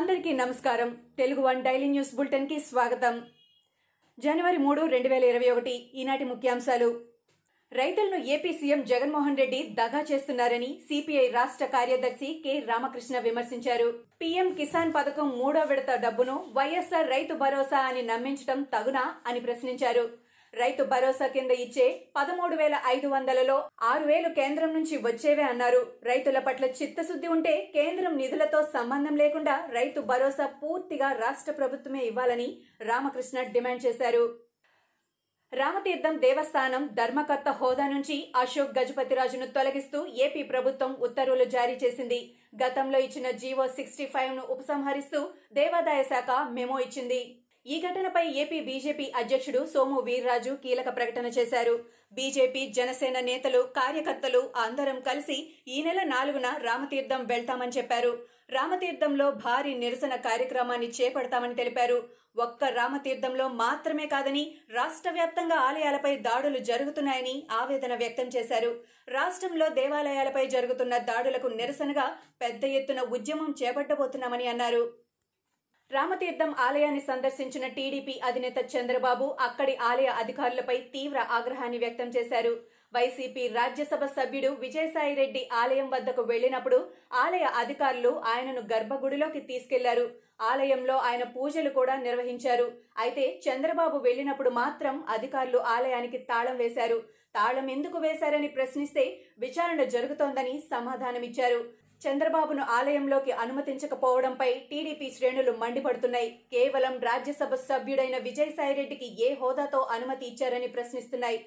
అందరికీ నమస్కారం. Telugu one daily news బులెటిన్కి స్వాగతం. జనవరి మూడు రెండు వేల ఇరవై ఒకటి ఈనాటి ముఖ్యాంశాలు. రైతులను ఏపీ సీఎం జగన్మోహన్ రెడ్డి దగా చేస్తున్నారని సిపిఐ రాష్ట్ర కార్యదర్శి కె రామకృష్ణ విమర్శించారు. పీఎం కిసాన్ పథకం మూడో విడత డబ్బును వైఎస్ఆర్ రైతు భరోసా అని నమ్మించడం తగునా అని ప్రశ్నించారు. రైతు భరోసా కింద ఇచ్చే పదమూడు వేల ఐదు వందలలో ఆరు వేలు కేంద్రం నుంచి వచ్చేవే అన్నారు. రైతుల పట్ల చిత్తశుద్ధి ఉంటే కేంద్రం నిధులతో సంబంధం లేకుండా రైతు భరోసా పూర్తిగా రాష్ట్ర ప్రభుత్వమే ఇవ్వాలని రామకృష్ణ డిమాండ్ చేశారు. రామతీర్థం దేవస్థానం ధర్మకర్త హోదా నుంచి అశోక్ గజపతిరాజును తొలగిస్తూ ఏపీ ప్రభుత్వం ఉత్తర్వులు జారీ చేసింది. గతంలో ఇచ్చిన జీవో సిక్స్టీ ఫైవ్ను ఉపసంహరిస్తూ దేవాదాయ శాఖ మెమో ఇచ్చింది. ఈ ఘటనపై ఏపీ బీజేపీ అధ్యక్షుడు సోము వీర్రాజు కీలక ప్రకటన చేశారు. బీజేపీ జనసేన నేతలు కార్యకర్తలు అందరం కలిసి ఈ నెల నాలుగున రామతీర్థం వెళ్తామని చెప్పారు. రామతీర్థంలో భారీ నిరసన కార్యక్రమాన్ని చేపడతామని తెలిపారు. ఒక్క రామతీర్థంలో మాత్రమే కాదని రాష్ట్ర వ్యాప్తంగా ఆలయాలపై దాడులు జరుగుతున్నాయని ఆవేదన వ్యక్తం చేశారు. రాష్ట్రంలో దేవాలయాలపై జరుగుతున్న దాడులకు నిరసనగా పెద్ద ఎత్తున ఉద్యమం చేపట్టబోతున్నామని అన్నారు. రామతీర్థం ఆలయాన్ని సందర్శించిన టీడీపీ అధినేత చంద్రబాబు అక్కడి ఆలయ అధికారులపై తీవ్ర ఆగ్రహాన్ని వ్యక్తం చేశారు. వైసీపీ రాజ్యసభ సభ్యుడు విజయసాయిరెడ్డి ఆలయం వద్దకు వెళ్ళినప్పుడు ఆలయ అధికారులు ఆయనను గర్భగుడిలోకి తీసుకెళ్ళారు. ఆలయంలో ఆయన పూజలు కూడా నిర్వహించారు. అయితే చంద్రబాబు వెళ్ళినప్పుడు మాత్రం అధికారులు ఆలయానికి తాళం వేశారు. తాళం ఎందుకు వేశారని ప్రశ్నిస్తే విచారణ జరుగుతోందని సమాధానమిచ్చారు. చంద్రబాబును ఆలయంలోకి అనుమతించకపోవడంపై టీడీపీ శ్రేణులు మండిపడుతున్నాయి. కేవలం రాజ్యసభ సభ్యుడైన విజయసాయిరెడ్డికి ఏ హోదాతో అనుమతి ఇచ్చారని ప్రశ్నిస్తున్నాయి.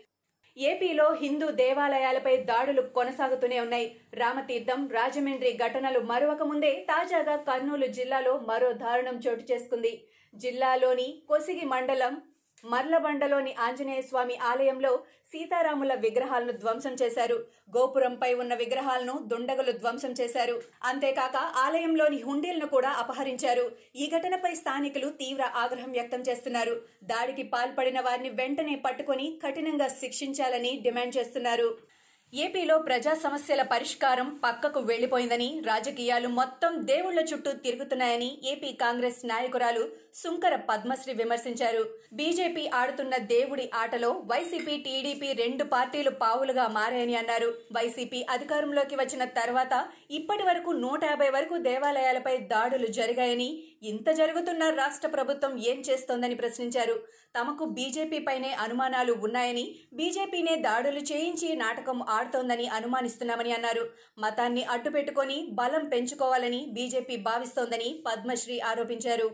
ఏపీలో హిందూ దేవాలయాలపై దాడులు కొనసాగుతూనే ఉన్నాయి. రామతీర్థం రాజమండ్రి ఘటనలు మరొక ముందే తాజాగా కర్నూలు జిల్లాలో మరో దారుణం చోటు చేసుకుంది. జిల్లాలోని కొసిగి మండలం మర్లబండలోని ఆంజనేయ స్వామి ఆలయంలో సీతారాముల విగ్రహాలను ధ్వంసం చేశారు. గోపురంపై ఉన్న విగ్రహాలను దుండగులు ధ్వంసం చేశారు. అంతేకాక ఆలయంలోని హుండీలను కూడా అపహరించారు. ఈ ఘటనపై స్థానికులు తీవ్ర ఆగ్రహం వ్యక్తం చేస్తున్నారు. దాడికి పాల్పడిన వారిని వెంటనే పట్టుకుని కఠినంగా శిక్షించాలని డిమాండ్ చేస్తున్నారు. ఏపీలో ప్రజా సమస్యల పరిష్కారం పక్కకు వెళ్ళిపోయిందని రాజకీయాలు మొత్తం దేవుళ్ళ చుట్టూ తిరుగుతున్నాయని ఏపీ కాంగ్రెస్ నాయకురాలు సుంకర పద్మశ్రీ విమర్శించారు. బీజేపీ ఆడుతున్న దేవుడి ఆటలో వైసీపీ టీడీపీ రెండు పార్టీలు పావులుగా మారాయని అన్నారు. వైసీపీ అధికారంలోకి వచ్చిన తర్వాత ఇప్పటి వరకు నూట యాభై వరకు దేవాలయాలపై దాడులు జరిగాయని ఇంత జరుగుతున్న రాష్ట్ర ప్రభుత్వం ఏం చేస్తోందని ప్రశ్నించారు. తమకు బీజేపీపైనే అనుమానాలు ఉన్నాయని బీజేపీనే దాడులు చేయించి నాటకం ఆడుతోందని అనుమానిస్తున్నామని అన్నారు. మతాన్ని అడ్డుపెట్టుకొని బలం పెంచుకోవాలని బీజేపీ భావిస్తోందని పద్మశ్రీ ఆరోపించారు.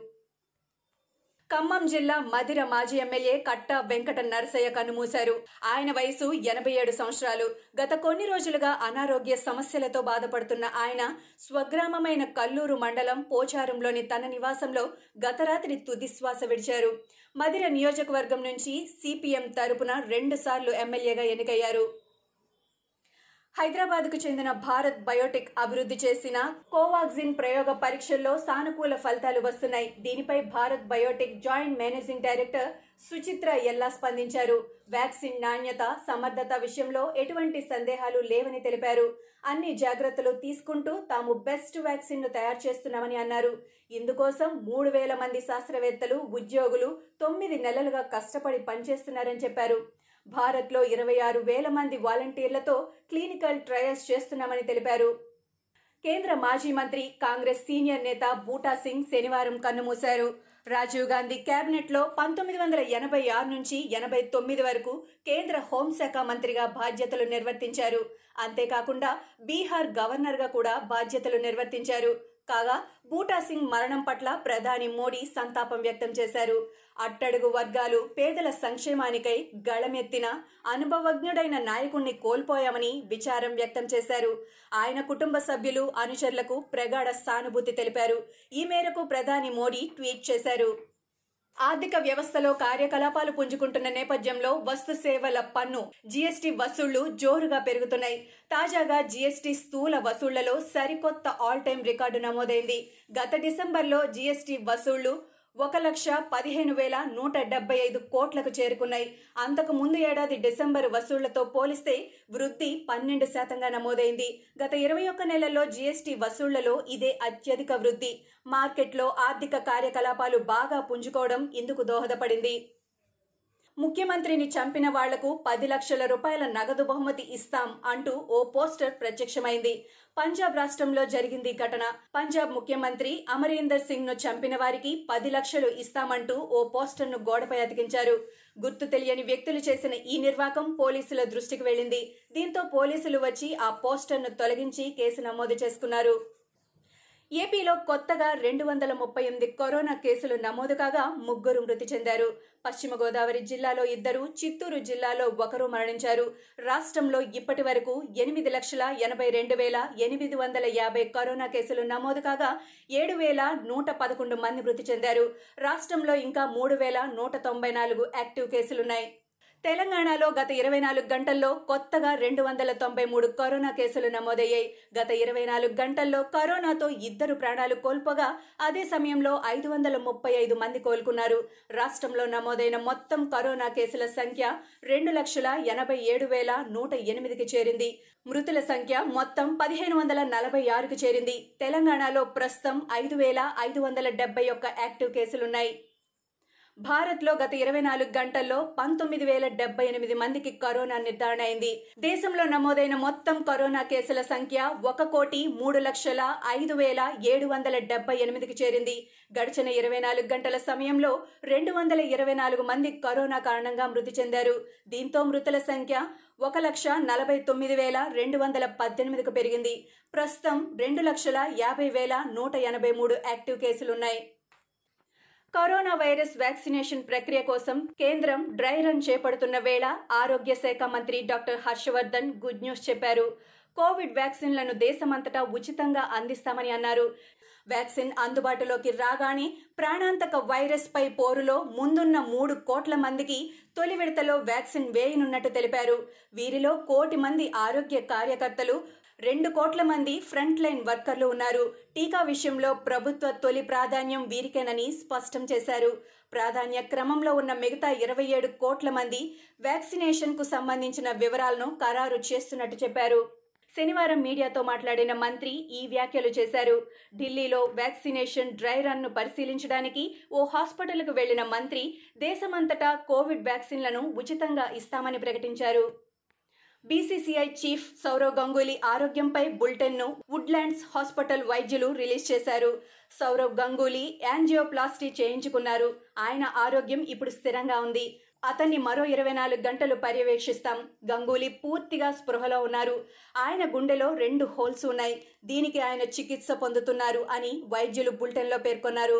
ఖమ్మం జిల్లా మధిర మాజీ ఎమ్మెల్యే కట్ట వెంకట నరసయ్య కన్నుమూశారు ఆయన వయసు ఎనభై ఏడు సంవత్సరాలు. గత కొన్ని రోజులుగా అనారోగ్య సమస్యలతో బాధపడుతున్న ఆయన స్వగ్రామమైన కల్లూరు మండలం పోచారంలోని తన నివాసంలో గత రాత్రి తుదిశ్వాస విడిచారు. మధిర నియోజకవర్గం నుంచి సిపిఎం తరపున రెండుసార్లు ఎమ్మెల్యేగా ఎన్నికయ్యారు. హైదరాబాద్కు చెందిన భారత్ బయోటెక్ అభివృద్ధి చేసిన కోవాక్సిన్ ప్రయోగ పరీక్షల్లో సానుకూల ఫలితాలు వస్తున్నాయి. దీనిపై Bharat biotech joint managing director Suchitra Ella స్పందించారు. వ్యాక్సిన్ నాణ్యత సమర్థత విషయంలో ఎటువంటి సందేహాలు లేవని తెలిపారు. అన్ని జాగ్రత్తలు తీసుకుంటూ తాము బెస్ట్ వ్యాక్సిన్ను తయారు చేస్తున్నామని అన్నారు. ఇందుకోసం మూడు వేల మంది శాస్త్రవేత్తలు ఉద్యోగులు తొమ్మిది నెలలుగా కష్టపడి పనిచేస్తున్నారని చెప్పారు. భారత్లో ఇరవై ఆరు వేల మంది వాలంటీర్లతో క్లినికల్ ట్రయల్స్ చేస్తున్నామని తెలిపారు. కేంద్ర మాజీ మంత్రి కాంగ్రెస్ సీనియర్ నేత బూటా సింగ్ శనివారం కన్నుమూశారు. రాజీవ్ గాంధీ కేబినెట్లో పంతొమ్మిది వందల ఎనభై ఆరు నుంచి ఎనభై తొమ్మిది వరకు కేంద్ర హోంశాఖ మంత్రిగా బాధ్యతలు నిర్వర్తించారు. అంతేకాకుండా బీహార్ గవర్నర్గా కూడా బాధ్యతలు నిర్వర్తించారు. కాగా బూటా సింగ్ మరణం పట్ల ప్రధాని మోడీ సంతాపం వ్యక్తం చేశారు. అట్టడుగు వర్గాలు పేదల సంక్షేమానికై గళమెత్తిన అనుభవజ్ఞుడైన నాయకుణ్ణి కోల్పోయామని విచారం వ్యక్తం చేశారు. ఆయన కుటుంబ సభ్యులు అనుచరులకు ప్రగాఢ సానుభూతి తెలిపారు. ఈ మేరకు ప్రధాని మోడీ ట్వీట్ చేశారు. ఆర్థిక వ్యవస్థలో కార్యకలాపాలు పుంజుకుంటున్న నేపథ్యంలో వస్తు సేవల పన్ను జీఎస్టీ వసూళ్ళు జోరుగా పెరుగుతున్నాయి. తాజాగా జీఎస్టీ స్థూల వసూళ్ళలో సరికొత్త ఆల్ టైం రికార్డు నమోదైంది. గత డిసెంబర్లో జీఎస్టీ వసూళ్ళు ఒక లక్ష పదిహేను వేల నూట డెబ్బై ఐదు కోట్లకు చేరుకున్నాయి. అంతకు ముందు ఏడాది డిసెంబర్ వసూళ్ళతో పోలిస్తే వృద్ధి పన్నెండు శాతంగా నమోదైంది. గత ఇరవై ఒక్క నెలల్లో జీఎస్టీ వసూళ్ళలో ఇదే అత్యధిక వృద్ధి. మార్కెట్లో ఆర్థిక కార్యకలాపాలు బాగా పుంజుకోవడం ఇందుకు దోహదపడింది. ముఖ్యమంత్రిని చంపిన వాళ్ళకు పది లక్షల రూపాయల నగదు బహుమతి ఇస్తాం అంటూ ఓ పోస్టర్ ప్రత్యక్షమైంది. పంజాబ్ రాష్ట్రంలో జరిగింది ఘటన. పంజాబ్ ముఖ్యమంత్రి అమరీందర్ సింగ్ను చంపిన వారికి పది లక్షలు ఇస్తామంటూ ఓ పోస్టర్ను గోడపై అతికించారు. గుర్తు తెలియని వ్యక్తులు చేసిన ఈ నిర్వాకం పోలీసుల దృష్టికి వెళ్ళింది దీంతో పోలీసులు వచ్చి ఆ పోస్టర్ను తొలగించి కేసు నమోదు చేసుకున్నారు. ఏపీలో కొత్తగా రెండు వందల ముప్పై ఎనిమిది కరోనా కేసులు నమోదు కాగా ముగ్గురు మృతి చెందారు. పశ్చిమ గోదావరి జిల్లాలో ఇద్దరు చిత్తూరు జిల్లాలో ఒకరు మరణించారు. రాష్ట్రంలో ఇప్పటి వరకు ఎనిమిది లక్షల ఎనభై రెండు వేల ఎనిమిది వందల యాభై కరోనా కేసులు నమోదు కాగా ఏడు వేల నూట పదకొండు మంది మృతి చెందారు. రాష్ట్రంలో ఇంకా మూడు వేల నూట తొంభై నాలుగు యాక్టివ్ కేసులున్నాయి. తెలంగాణలో గత ఇరవై నాలుగు గంటల్లో కొత్తగా రెండు వందల తొంభై మూడు కరోనా కేసులు నమోదయ్యాయి. గత ఇరవై నాలుగు గంటల్లో కరోనాతో ఇద్దరు ప్రాణాలు కోల్పోగా అదే సమయంలో ఐదు వందల ముప్పై ఐదు మంది కోలుకున్నారు. రాష్ట్రంలో నమోదైన మొత్తం కరోనా కేసుల సంఖ్య రెండు లక్షల ఎనభై ఏడు వేల నూట ఎనిమిదికి చేరింది. మృతుల సంఖ్య మొత్తం పదిహేను వందల నలభై ఆరుకు చేరింది. తెలంగాణలో ప్రస్తుతం ఐదు వేల ఐదు వందల డెబ్బై ఒక్క యాక్టివ్ కేసులున్నాయి. భారత్లో గత ఇరవై నాలుగు గంటల్లో పంతొమ్మిది వేల డెబ్బై ఎనిమిది మందికి కరోనా నిర్ధారణ అయింది. దేశంలో నమోదైన మొత్తం కరోనా కేసుల సంఖ్య ఒక కోటి మూడు లక్షల ఐదు వేల ఏడు వందల డెబ్బై ఎనిమిదికి చేరింది. గడిచిన ఇరవై నాలుగు గంటల సమయంలో రెండు వందల ఇరవై నాలుగు మంది కరోనా కారణంగా మృతి చెందారు. దీంతో మృతుల సంఖ్య ఒక లక్ష నలభై తొమ్మిది వేల రెండు వందల పద్దెనిమిదికి పెరిగింది. ప్రస్తుతం రెండు లక్షల యాభై వేల నూట ఎనభై మూడు యాక్టివ్ కేసులున్నాయి. కరోనా వైరస్ వ్యాక్సినేషన్ ప్రక్రియ కోసం కేంద్రం డ్రై రన్ చేపడుతున్న వేళ ఆరోగ్య శాఖ మంత్రి డాక్టర్ హర్షవర్ధన్ గుడ్ న్యూస్ చెప్పారు. కోవిడ్ వ్యాక్సిన్లను దేశమంతటా ఉచితంగా అందిస్తామని అన్నారు. వ్యాక్సిన్ అందుబాటులోకి రాగానే ప్రాణాంతక వైరస్ పై పోరులో ముందున్న మూడు కోట్ల మందికి తొలి విడతలో వ్యాక్సిన్ వేయనున్నట్టు తెలిపారు. వీరిలో కోటి మంది ఆరోగ్య కార్యకర్తలు రెండు కోట్ల మంది ఫ్రంట్ లైన్ వర్కర్లు ఉన్నారు. టీకా విషయంలో ప్రభుత్వ తొలి ప్రాధాన్యం వీరికేనని స్పష్టం చేశారు. ప్రాధాన్య క్రమంలో ఉన్న మిగతా ఇరవై ఏడు కోట్ల మంది వ్యాక్సినేషన్కు సంబంధించిన వివరాలను ఖరారు చేస్తున్నట్టు చెప్పారు. శనివారం మీడియాతో మాట్లాడిన మంత్రి ఈ వ్యాఖ్యలు చేశారు. ఢిల్లీలో వ్యాక్సినేషన్ డ్రై రన్ను పరిశీలించడానికి ఓ హాస్పిటల్కు వెళ్ళిన మంత్రి దేశమంతటా కోవిడ్ వ్యాక్సిన్లను ఉచితంగా ఇస్తామని ప్రకటించారు. బీసీసీఐ చీఫ్ సౌరవ్ గంగూలీ ఆరోగ్యంపై బులెటిన్ను వుడ్లాండ్స్ హాస్పిటల్ వైద్యులు రిలీజ్ చేశారు. సౌరవ్ గంగూలీ యాంజియోప్లాస్టీ చేయించుకున్నారు. ఆయన ఆరోగ్యం ఇప్పుడు స్థిరంగా ఉంది. అతన్ని మరో ఇరవై నాలుగు గంటలు పర్యవేక్షిస్తాం. గంగూలీ పూర్తిగా స్పృహలో ఉన్నారు. ఆయన గుండెలో రెండు హోల్స్ ఉన్నాయి. దీనికి ఆయన చికిత్స పొందుతున్నారు అని వైద్యులు బులెటిన్లో పేర్కొన్నారు.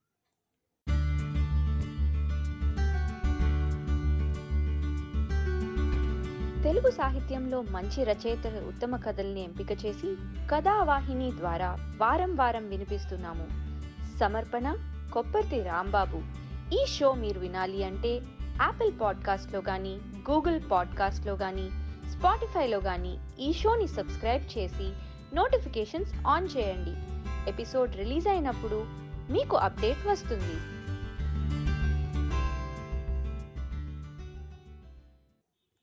తెలుగు సాహిత్యంలో మంచి రచయితల ఉత్తమ కథల్ని ఎంపిక చేసి కథావాహిని ద్వారా వారం వారం వినిపిస్తున్నాము. సమర్పణ కొప్పర్తి రాంబాబు. ఈ షో మీరు వినాలి అంటే యాపిల్ పాడ్కాస్ట్లో కానీ గూగుల్ పాడ్కాస్ట్లో కానీ స్పాటిఫైలో కానీ ఈ షోని సబ్స్క్రైబ్ చేసి నోటిఫికేషన్స్ ఆన్ చేయండి. ఎపిసోడ్ రిలీజ్ అయినప్పుడు మీకు అప్డేట్ వస్తుంది.